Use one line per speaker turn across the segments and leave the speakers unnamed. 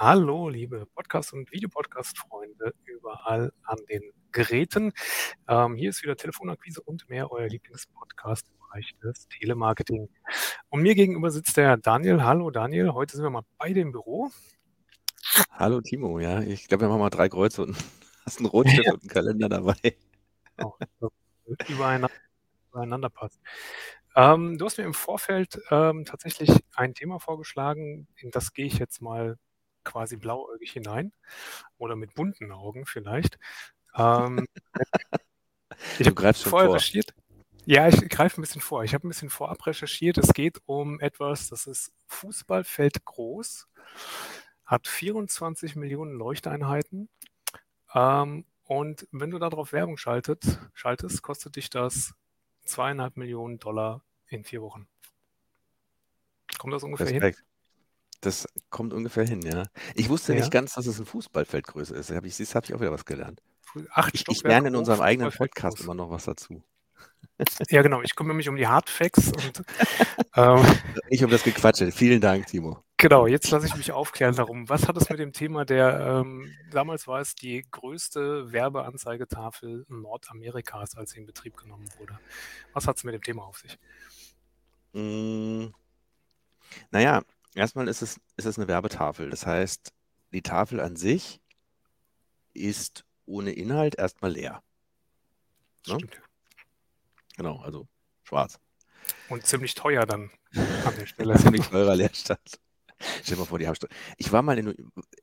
Hallo, liebe Podcast- und Videopodcast-Freunde überall an den Geräten. Ähm, hier ist wieder Telefonakquise und mehr, euer Lieblingspodcast im Bereich des Telemarketing. Und mir gegenüber sitzt der Daniel. Hallo Daniel, heute sind wir mal beide im Büro.
Hallo Timo, ja, ich glaube, wir machen mal drei Kreuze und hast einen Rotstift
Ja.
und einen Kalender dabei.
Es übereinander, übereinander passt. Ähm, du hast mir im Vorfeld ähm, tatsächlich ein Thema vorgeschlagen, in das gehe ich jetzt mal quasi blauäugig hinein oder mit bunten Augen vielleicht. Ähm, ich habe
schon
vorher
vor.
recherchiert. Ja, ich greife ein bisschen vor. Ich habe ein bisschen vorab recherchiert. Es geht um etwas, das ist Fußballfeld groß, hat 24 Millionen Leuchteinheiten. Ähm, und wenn du darauf Werbung schaltet, schaltest, kostet dich das zweieinhalb Millionen Dollar in vier Wochen. Kommt das ungefähr hin?
Das kommt ungefähr hin, ja. Ich wusste
Ja.
nicht ganz, dass es ein Fußballfeldgröße ist. Hab ich, siehst, habe ich auch wieder was gelernt.
Acht
Ich, ich
Stockwerke
lerne in
hoch,
unserem eigenen
Fußballfeld
Podcast
groß.
immer noch was dazu.
Ja, genau. Ich kümmere mich um die Hardfacts und ähm,
Ich um das Gequatsche. Vielen Dank, Timo.
Genau, jetzt lasse ich mich aufklären darum. Was hat es mit dem Thema der, ähm, damals war es die größte Werbeanzeigetafel Nordamerikas, als sie in Betrieb genommen wurde. Was hat es mit dem Thema auf sich?
Mm, naja, erstmal ist es, ist es eine Werbetafel. Das heißt, die Tafel an sich ist ohne Inhalt erstmal leer. Ne?
Stimmt.
Genau, also schwarz.
Und ziemlich teuer dann an der Stelle.
Ziemlich teurer Leerstand. Stell dir mal vor, die haben Sto- Ich war mal in New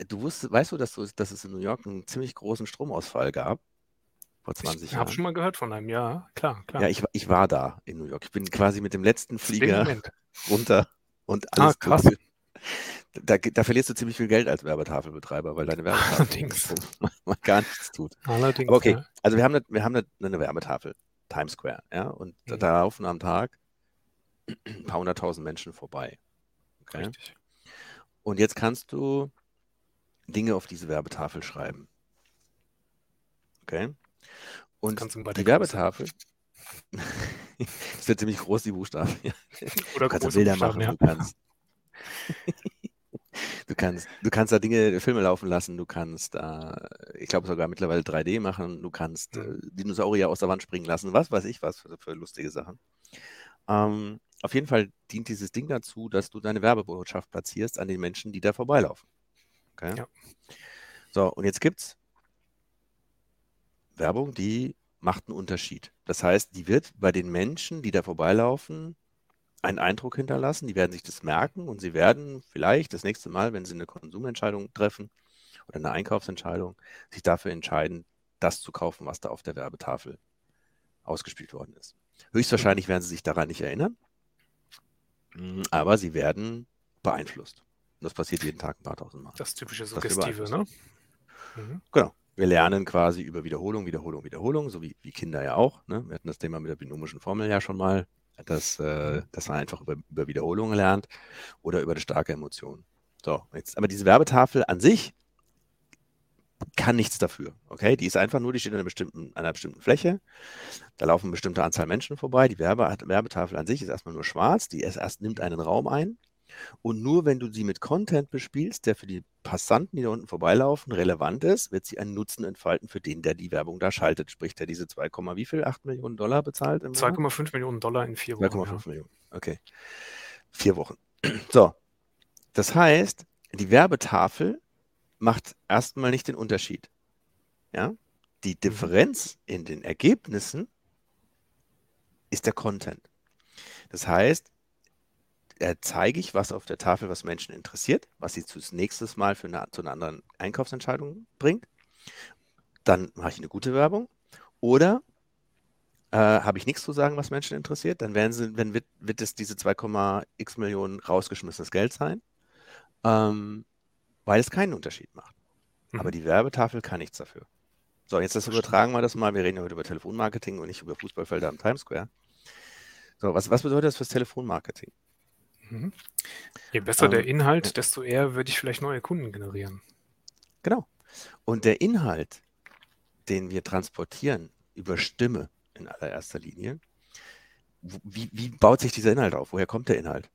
Du wusstest, weißt du, dass, du, dass es in New York einen ziemlich großen Stromausfall gab? Vor 20
Ich habe
Jahren.
schon mal gehört von einem, ja, klar, klar.
Ja, ich, war- ich war da in New York. Ich bin quasi mit dem letzten Flieger runter und
Ah,
alles
krass.
dunkel. Da, da verlierst du ziemlich viel Geld als Werbetafelbetreiber, weil deine Werbetafel gar nichts tut.
Allerdings,
Aber okay,
ja.
also wir haben eine, wir haben eine, eine Werbetafel, Times Square, ja, und da,
Mhm.
da laufen am Tag ein paar hunderttausend Menschen vorbei. Okay?
Richtig.
Und jetzt kannst du Dinge auf diese Werbetafel schreiben. Okay? Und die. Werbetafel, das wird ziemlich groß, die Buchstaben.
Oder
Du kannst Bilder machen,
ja.
du kannst, du kannst, du kannst da Dinge, Filme laufen lassen, du kannst da, ich glaube sogar mittlerweile 3D machen, du kannst äh. Dinosaurier aus der Wand springen lassen, was weiß ich was für, für lustige Sachen. Ähm, auf jeden Fall dient dieses Ding dazu, dass du deine Werbebotschaft platzierst an den Menschen, die da vorbeilaufen. Okay?
Ja.
So, und jetzt gibt's Werbung, die macht einen Unterschied. Das heißt, die wird bei den Menschen, die da vorbeilaufen, einen Eindruck hinterlassen. Die werden sich das merken und sie werden vielleicht das nächste Mal, wenn sie eine Konsumentscheidung treffen oder eine Einkaufsentscheidung, sich dafür entscheiden, das zu kaufen, was da auf der Werbetafel ausgespielt worden ist. Höchstwahrscheinlich werden sie sich daran nicht erinnern, Mm, aber sie werden beeinflusst. Und das passiert jeden Tag ein paar tausend Mal.
Das typische Suggestive, ne? Mhm.
Genau. Wir lernen quasi über Wiederholung, Wiederholung, Wiederholung, so wie, wie Kinder ja auch. Ne? Wir hatten das Thema mit der binomischen Formel ja schon mal, dass, äh, dass man einfach über, über Wiederholung lernt oder über eine starke Emotion. So, jetzt, aber diese Werbetafel an sich kann nichts dafür. Okay, die ist einfach nur, die steht an einer bestimmten, an einer bestimmten Fläche. Da laufen eine bestimmte Anzahl Menschen vorbei. Die Werbe, Werbetafel an sich ist erstmal nur schwarz. Die erst, erst nimmt einen Raum ein. Und nur wenn du sie mit Content bespielst, der für die Passanten, die da unten vorbeilaufen, relevant ist, wird sie einen Nutzen entfalten für den, der die Werbung da schaltet. Sprich, der diese 2, wie viel? 8 Millionen Dollar bezahlt im Jahr?
2,5 Millionen Dollar in vier Wochen.
2,5
Ja.
Millionen. Okay. Vier Wochen. So. Das heißt, die Werbetafel macht erstmal nicht den Unterschied. Ja? Die Differenz in den Ergebnissen ist der Content. Das heißt, äh, zeige ich was auf der Tafel, was Menschen interessiert, was sie zu nächstes Mal für eine, zu einer anderen Einkaufsentscheidung bringt. Dann mache ich eine gute Werbung. Oder äh, habe ich nichts zu sagen, was Menschen interessiert, dann werden sie, wenn wird, wird es diese 2,x Millionen rausgeschmissenes Geld sein, ähm, weil es keinen Unterschied macht.
Mhm.
Aber die Werbetafel kann nichts dafür. So, jetzt das übertragen wir das mal. Wir reden ja heute über Telefonmarketing und nicht über Fußballfelder am Times Square. So, was, was bedeutet das fürs Telefonmarketing?
Mhm. Je besser der
Ähm,
Inhalt,
ja.
desto eher würde ich vielleicht neue Kunden generieren.
Genau. Und der Inhalt, den wir transportieren über Stimme in allererster Linie, wie, wie baut sich dieser Inhalt auf? Woher kommt der Inhalt?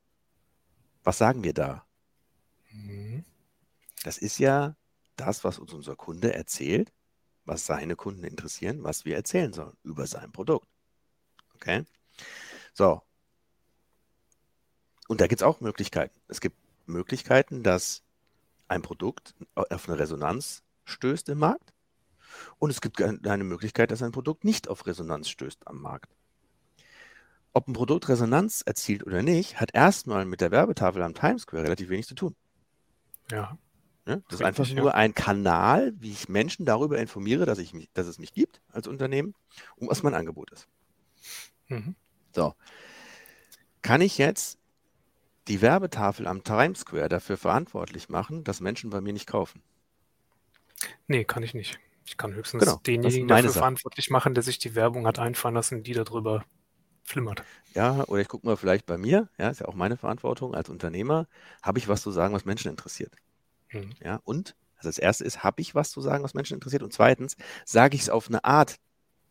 Was sagen wir da?
Mhm.
Das ist ja das, was uns unser Kunde erzählt, was seine Kunden interessieren, was wir erzählen sollen über sein Produkt. Okay? So. Und da gibt es auch Möglichkeiten. Es gibt Möglichkeiten, dass ein Produkt auf eine Resonanz stößt im Markt. Und es gibt eine Möglichkeit, dass ein Produkt nicht auf Resonanz stößt am Markt. Ob ein Produkt Resonanz erzielt oder nicht, hat erstmal mit der Werbetafel am Times Square relativ wenig zu tun.
Ja.
Ne? Das ist einfach nur ja. ein Kanal, wie ich Menschen darüber informiere, dass, ich mich, dass es mich gibt als Unternehmen und was mein Angebot ist. Mhm. So. Kann ich jetzt die Werbetafel am Times Square dafür verantwortlich machen, dass Menschen bei mir nicht kaufen?
Nee, kann ich nicht. Ich kann höchstens genau, denjenigen dafür Sache. verantwortlich machen, der sich die Werbung hat einfallen lassen, die darüber flimmert.
Ja, oder ich gucke mal vielleicht bei mir, ja, ist ja auch meine Verantwortung als Unternehmer, habe ich was zu sagen, was Menschen interessiert. Mhm. Ja, und also das erste ist, habe ich was zu sagen, was Menschen interessiert? Und zweitens, sage ich es auf eine Art,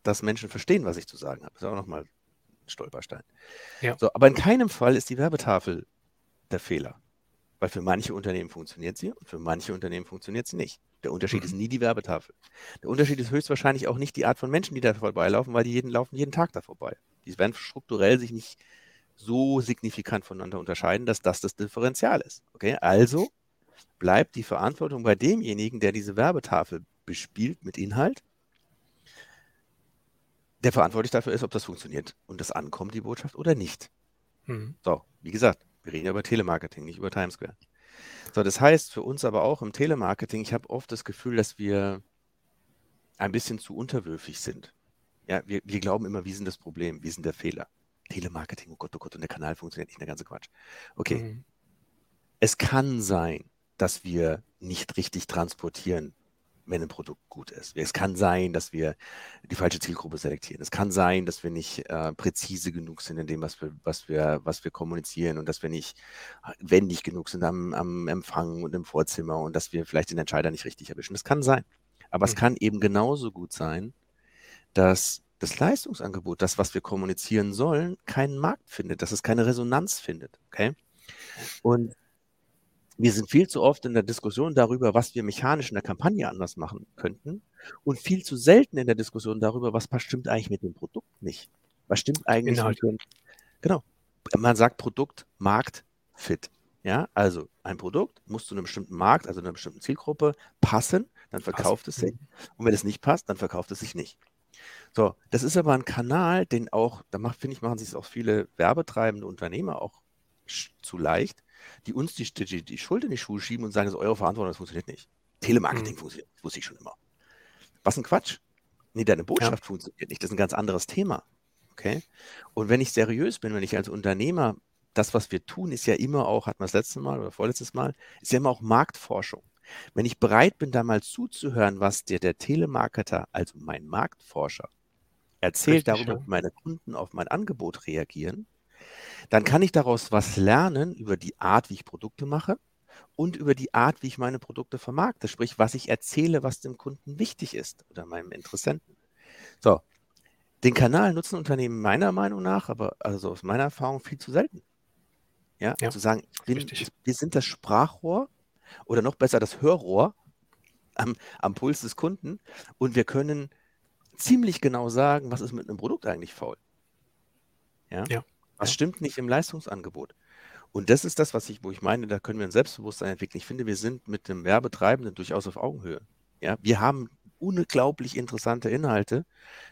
dass Menschen verstehen, was ich zu sagen habe. Das ist auch nochmal ein Stolperstein. Ja. So, aber in keinem Fall ist die Werbetafel der Fehler. Weil für manche Unternehmen funktioniert sie und für manche Unternehmen funktioniert sie nicht. Der Unterschied ist nie die Werbetafel. Der Unterschied ist höchstwahrscheinlich auch nicht die Art von Menschen, die da vorbeilaufen, weil die jeden, laufen jeden Tag da vorbei. Die werden strukturell sich nicht so signifikant voneinander unterscheiden, dass das das Differential ist. Okay, also bleibt die Verantwortung bei demjenigen, der diese Werbetafel bespielt mit Inhalt, der verantwortlich dafür ist, ob das funktioniert und das ankommt, die Botschaft, oder nicht. Mhm. So, wie gesagt, wir reden ja über Telemarketing, nicht über Times Square. So, das heißt für uns aber auch im Telemarketing, ich habe oft das Gefühl, dass wir ein bisschen zu unterwürfig sind. Ja, wir, wir glauben immer, wir sind das Problem, wir sind der Fehler. Telemarketing, oh Gott, oh Gott, und der Kanal funktioniert nicht, der ganze Quatsch. Okay. Mhm. Es kann sein, dass wir nicht richtig transportieren, wenn ein Produkt gut ist. Es kann sein, dass wir die falsche Zielgruppe selektieren. Es kann sein, dass wir nicht äh, präzise genug sind in dem, was wir, was wir, was wir kommunizieren und dass wir nicht wendig genug sind am, am Empfang und im Vorzimmer und dass wir vielleicht den Entscheider nicht richtig erwischen. Das kann sein. Aber mhm. es kann eben genauso gut sein, dass das Leistungsangebot, das, was wir kommunizieren sollen, keinen Markt findet, dass es keine Resonanz findet. Okay? Und wir sind viel zu oft in der Diskussion darüber, was wir mechanisch in der Kampagne anders machen könnten und viel zu selten in der Diskussion darüber, was stimmt eigentlich mit dem Produkt nicht. Was stimmt eigentlich Inhalt. mit dem, genau. Man sagt Produkt, Markt, Fit. Ja, also ein Produkt muss zu einem bestimmten Markt, also einer bestimmten Zielgruppe passen, dann verkauft es sich. Mhm. Und wenn es nicht passt, dann verkauft es sich nicht. So, das ist aber ein Kanal, den auch, da finde ich, machen sich auch viele werbetreibende Unternehmer auch zu leicht, die uns die, die, die Schuld in die Schuhe schieben und sagen, das ist eure Verantwortung, das funktioniert nicht. Telemarketing mhm. funktioniert, wusste ich schon immer. Was ein Quatsch. Nee, deine Botschaft ja. funktioniert nicht. Das ist ein ganz anderes Thema. Okay? Und wenn ich seriös bin, wenn ich als Unternehmer, das, was wir tun, ist ja immer auch, hatten wir das letzte Mal oder vorletztes Mal, ist ja immer auch Marktforschung. Wenn ich bereit bin, da mal zuzuhören, was dir der Telemarketer, also mein Marktforscher, erzählt Richtig, darüber, ja. wie meine Kunden auf mein Angebot reagieren, dann kann ich daraus was lernen über die Art, wie ich Produkte mache und über die Art, wie ich meine Produkte vermarkte, sprich, was ich erzähle, was dem Kunden wichtig ist oder meinem Interessenten. So, den Kanal nutzen Unternehmen meiner Meinung nach, aber also aus meiner Erfahrung viel zu selten. Ja, ja zu sagen, bin, wir sind das Sprachrohr oder noch besser das Hörrohr am, am Puls des Kunden und wir können ziemlich genau sagen, was ist mit einem Produkt eigentlich faul. Ja. ja. Was stimmt nicht im Leistungsangebot? Und das ist das, was ich, wo ich meine, da können wir ein Selbstbewusstsein entwickeln. Ich finde, wir sind mit dem Werbetreibenden durchaus auf Augenhöhe. Ja, wir haben unglaublich interessante Inhalte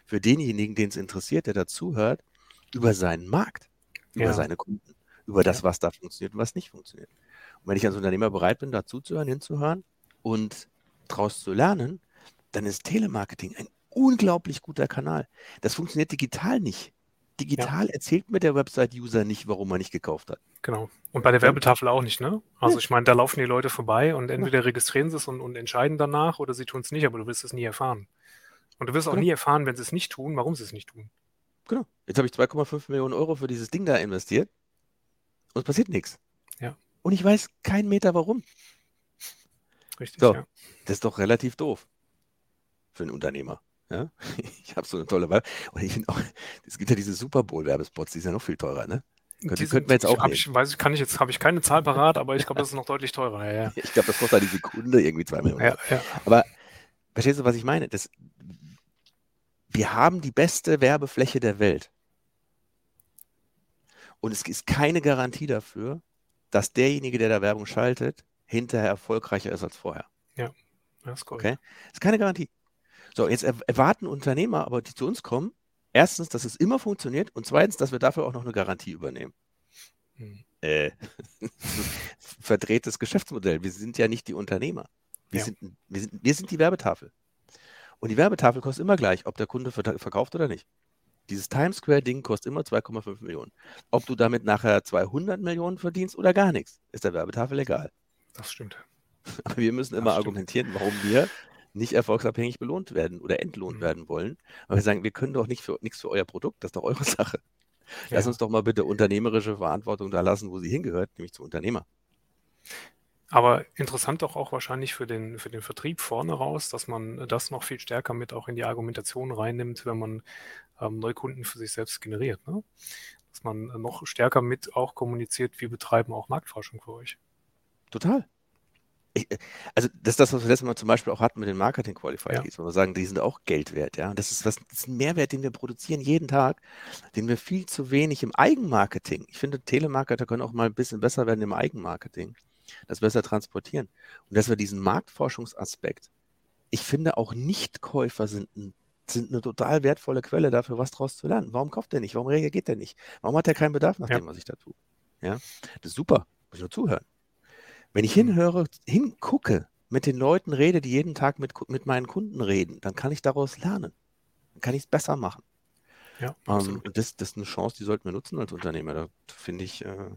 für denjenigen, den es interessiert, der dazuhört, über seinen Markt, über ja. seine Kunden, über das, was da funktioniert und was nicht funktioniert. Und wenn ich als Unternehmer bereit bin, dazuzuhören, hinzuhören und daraus zu lernen, dann ist Telemarketing ein unglaublich guter Kanal. Das funktioniert digital nicht. Digital ja. erzählt mir der Website-User nicht, warum er nicht gekauft hat.
Genau. Und bei der Werbetafel auch nicht, ne? Also ich meine, da laufen die Leute vorbei und entweder registrieren sie es und, und entscheiden danach oder sie tun es nicht, aber du wirst es nie erfahren. Und du wirst auch genau. nie erfahren, wenn sie es nicht tun, warum sie es nicht tun.
Genau. Jetzt habe ich 2,5 Millionen Euro für dieses Ding da investiert und es passiert nichts.
Ja.
Und ich weiß keinen Meter warum.
Richtig.
So, ja. das ist doch relativ doof für einen Unternehmer. Ja? Ich habe so eine tolle Wahl. Und ich finde auch, es gibt ja diese Super Bowl-Werbespots, die sind ja noch viel teurer, ne? Könnte, könnten wir jetzt auch
ich, ich, weiß, kann ich jetzt, habe ich keine Zahl parat, aber ich glaube, das ist noch deutlich teurer. Ja, ja.
Ich glaube, das kostet die Sekunde irgendwie zwei Millionen.
Ja.
Aber verstehst du, was ich meine? Das, wir haben die beste Werbefläche der Welt. Und es ist keine Garantie dafür, dass derjenige, der da Werbung schaltet, hinterher erfolgreicher ist als vorher.
Ja, das ist korrekt.
Okay? Das ist keine Garantie. So, jetzt erwarten Unternehmer, aber die zu uns kommen, erstens, dass es immer funktioniert und zweitens, dass wir dafür auch noch eine Garantie übernehmen. Hm. Äh, verdrehtes Geschäftsmodell. Wir sind ja nicht die Unternehmer. Wir, ja. sind, wir, sind, wir sind die Werbetafel. Und die Werbetafel kostet immer gleich, ob der Kunde verkauft oder nicht. Dieses Times Square-Ding kostet immer 2,5 Millionen. Ob du damit nachher 200 Millionen verdienst oder gar nichts, ist der Werbetafel egal.
Das stimmt.
Aber wir müssen immer argumentieren, warum wir nicht erfolgsabhängig belohnt werden oder entlohnt mhm. werden wollen. Aber wir sagen, wir können doch nicht für, nichts für euer Produkt, das ist doch eure Sache. Ja. Lass uns doch mal bitte unternehmerische Verantwortung da lassen, wo sie hingehört, nämlich zum Unternehmer.
Aber interessant doch auch wahrscheinlich für den, für den Vertrieb vorne raus, dass man das noch viel stärker mit auch in die Argumentation reinnimmt, wenn man ähm, Neukunden für sich selbst generiert. Ne? Dass man noch stärker mit auch kommuniziert, wir betreiben auch Marktforschung für euch.
Total. Ich, also das ist das, was wir letztes Mal zum Beispiel auch hatten mit den Marketing Qualifiers, ja. wo wir sagen, die sind auch Geld wert, ja. Und das ist was, das ist ein Mehrwert, den wir produzieren jeden Tag, den wir viel zu wenig im Eigenmarketing. Ich finde, Telemarketer können auch mal ein bisschen besser werden im Eigenmarketing, das besser transportieren. Und dass wir diesen Marktforschungsaspekt, ich finde auch Nichtkäufer sind ein sind eine total wertvolle Quelle dafür, was daraus zu lernen. Warum kauft er nicht? Warum reagiert er nicht? Warum hat er keinen Bedarf nach ja. dem, was ich da tue? Ja, das ist super. Muss ich nur zuhören. Wenn ich mhm. hinhöre, hingucke, mit den Leuten rede, die jeden Tag mit, mit meinen Kunden reden, dann kann ich daraus lernen. Dann kann ich es besser machen. Ja, ähm, das, das ist eine Chance, die sollten wir nutzen als Unternehmer. Da finde ich, äh,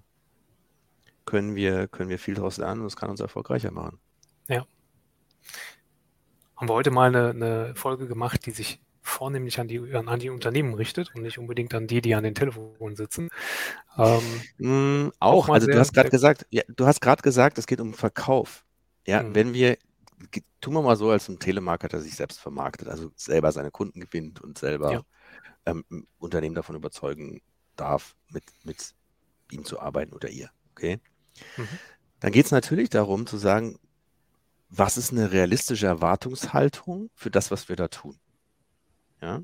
können, wir, können wir viel daraus lernen und es kann uns erfolgreicher machen.
Ja. Haben wir heute mal eine, eine Folge gemacht, die sich vornehmlich an die, an die Unternehmen richtet und nicht unbedingt an die, die an den Telefonen sitzen.
Ähm, mm, auch, auch also du hast gerade gesagt, ja, du hast gerade gesagt, es geht um Verkauf. Ja, mhm. wenn wir, tun wir mal so, als ein Telemarketer sich selbst vermarktet, also selber seine Kunden gewinnt und selber ja. ähm, Unternehmen davon überzeugen darf, mit, mit ihm zu arbeiten oder ihr. Okay? Mhm. Dann geht es natürlich darum zu sagen, was ist eine realistische Erwartungshaltung für das, was wir da tun? Ja?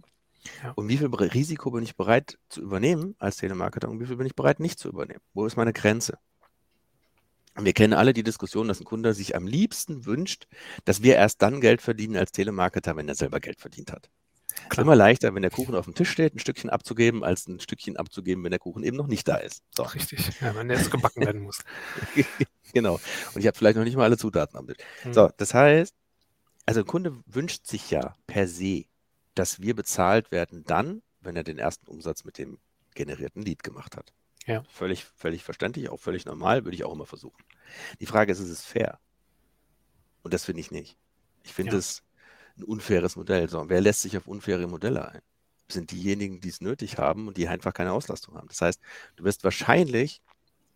ja. Und wie viel Risiko bin ich bereit zu übernehmen als Telemarketer und wie viel bin ich bereit nicht zu übernehmen? Wo ist meine Grenze? Und wir kennen alle die Diskussion, dass ein Kunde sich am liebsten wünscht, dass wir erst dann Geld verdienen als Telemarketer, wenn er selber Geld verdient hat. Es ist immer leichter, wenn der Kuchen auf dem Tisch steht, ein Stückchen abzugeben, als ein Stückchen abzugeben, wenn der Kuchen eben noch nicht da ist.
So. Richtig, ja, wenn jetzt gebacken werden muss.
genau. Und ich habe vielleicht noch nicht mal alle Zutaten am Tisch. Hm. So, das heißt, also ein Kunde wünscht sich ja per se dass wir bezahlt werden dann, wenn er den ersten Umsatz mit dem generierten Lead gemacht hat. Ja. Völlig, völlig verständlich, auch völlig normal, würde ich auch immer versuchen. Die Frage ist, ist es fair? Und das finde ich nicht. Ich finde es ja. ein unfaires Modell. So, wer lässt sich auf unfaire Modelle ein? Das sind diejenigen, die es nötig haben und die einfach keine Auslastung haben. Das heißt, du wirst wahrscheinlich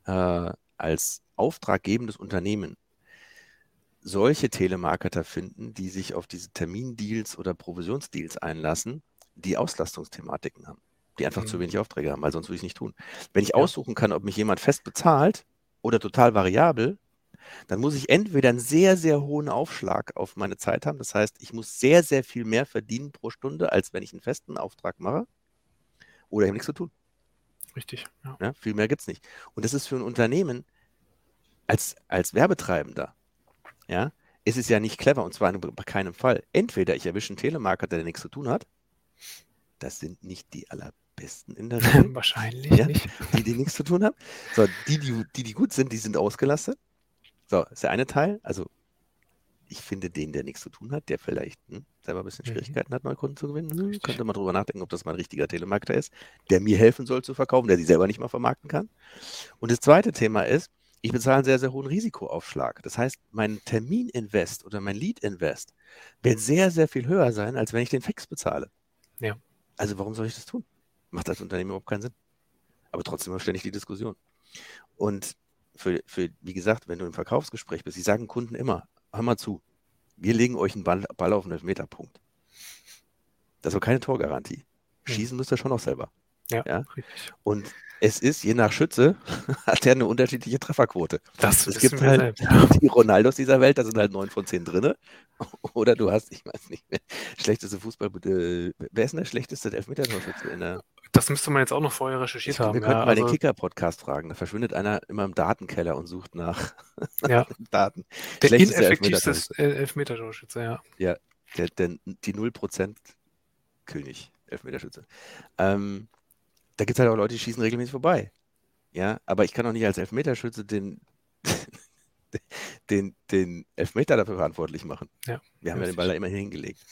äh, als auftraggebendes Unternehmen solche Telemarketer finden, die sich auf diese Termindeals oder Provisionsdeals einlassen, die Auslastungsthematiken haben, die einfach mhm. zu wenig Aufträge haben, weil sonst würde ich es nicht tun. Wenn ich ja. aussuchen kann, ob mich jemand fest bezahlt oder total variabel, dann muss ich entweder einen sehr, sehr hohen Aufschlag auf meine Zeit haben. Das heißt, ich muss sehr, sehr viel mehr verdienen pro Stunde, als wenn ich einen festen Auftrag mache. Oder ich habe nichts zu tun.
Richtig.
Ja. Ja, viel mehr gibt es nicht. Und das ist für ein Unternehmen als, als Werbetreibender ja, ist es ja nicht clever und zwar in keinem Fall. Entweder ich erwische einen Telemarketer, der nichts zu tun hat. Das sind nicht die allerbesten in der
Regel. Wahrscheinlich ja, nicht.
Die, die nichts zu tun haben. So, die, die, die, die gut sind, die sind ausgelastet. So, ist der eine Teil. Also, ich finde den, der nichts zu tun hat, der vielleicht hm, selber ein bisschen mhm. Schwierigkeiten mhm. hat, neue Kunden zu gewinnen. Hm, könnte man drüber nachdenken, ob das mal ein richtiger Telemarketer ist, der mir helfen soll zu verkaufen, der sie selber nicht mal vermarkten kann. Und das zweite Thema ist, ich bezahle einen sehr, sehr hohen Risikoaufschlag. Das heißt, mein Termininvest oder mein Lead-Invest wird sehr, sehr viel höher sein, als wenn ich den fix bezahle.
Ja.
Also warum soll ich das tun? Macht als Unternehmen überhaupt keinen Sinn. Aber trotzdem ständig die Diskussion. Und für, für, wie gesagt, wenn du im Verkaufsgespräch bist, sie sagen Kunden immer, hör mal zu, wir legen euch einen Ball, Ball auf einen Elfmeterpunkt. Das ist aber keine Torgarantie. Schießen müsst ihr schon noch selber. Ja, ja? richtig. Und es ist, je nach Schütze, hat er eine unterschiedliche Trefferquote.
Das
es gibt halt selbst. die Ronaldos dieser Welt, da sind halt neun von zehn drin. Oder du hast, ich weiß nicht mehr, schlechteste Fußball. Äh, wer ist denn der schlechteste Elfmeter-Torschütze in der
das müsste man jetzt auch noch vorher recherchiert haben.
Wir könnten ja, mal also, den Kicker-Podcast fragen. Da verschwindet einer immer im Datenkeller und sucht nach
ja.
Daten.
Der ineffektivste Elfmeter-Torschütze, ja.
Ja, der, der, die 0% König, Elfmeterschütze. Ähm, da gibt es halt auch Leute, die schießen regelmäßig vorbei. Ja, aber ich kann doch nicht als Elfmeterschütze den, den, den Elfmeter dafür verantwortlich machen.
Ja,
Wir haben ja den Ball da immer hingelegt.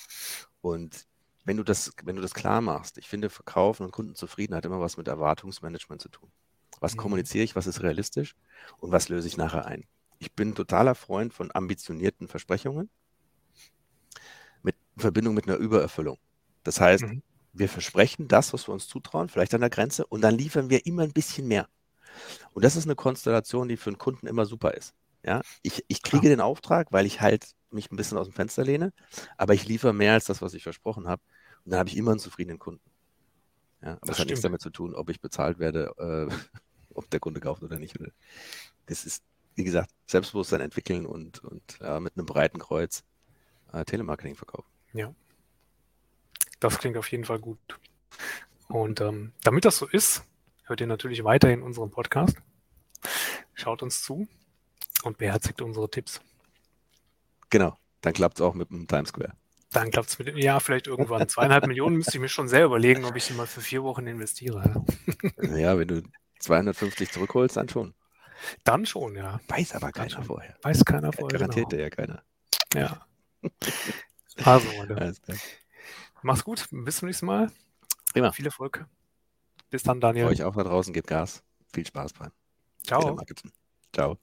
Und wenn du das, wenn du das klar machst, ich finde, Verkaufen und Kundenzufriedenheit hat immer was mit Erwartungsmanagement zu tun. Was mhm. kommuniziere ich, was ist realistisch und was löse ich nachher ein? Ich bin totaler Freund von ambitionierten Versprechungen mit Verbindung mit einer Übererfüllung. Das heißt, mhm. Wir versprechen das, was wir uns zutrauen, vielleicht an der Grenze, und dann liefern wir immer ein bisschen mehr. Und das ist eine Konstellation, die für einen Kunden immer super ist. Ja, ich, ich kriege den Auftrag, weil ich halt mich ein bisschen aus dem Fenster lehne, aber ich liefere mehr als das, was ich versprochen habe. Und dann habe ich immer einen zufriedenen Kunden. Ja, aber das, das hat nichts damit zu tun, ob ich bezahlt werde, äh, ob der Kunde kauft oder nicht. Das ist, wie gesagt, Selbstbewusstsein entwickeln und, und ja, mit einem breiten Kreuz äh, Telemarketing verkaufen.
Ja. Das klingt auf jeden Fall gut. Und ähm, damit das so ist, hört ihr natürlich weiterhin unseren Podcast. Schaut uns zu und beherzigt unsere Tipps.
Genau, dann klappt es auch mit dem Times Square.
Dann klappt es mit, ja, vielleicht irgendwann. Zweieinhalb Millionen müsste ich mir schon sehr überlegen, ob ich sie mal für vier Wochen investiere.
Ja, wenn du 250 zurückholst, dann schon.
Dann schon, ja.
Weiß aber keiner schon. vorher.
Weiß keiner vorher.
Garantiert genau. ja keiner.
Ja. Also, Leute. Mach's gut. Bis zum nächsten Mal.
Prima.
Viel Erfolg. Bis dann, Daniel.
Euch auch da draußen, gebt Gas. Viel Spaß beim
Ciao.
Ciao.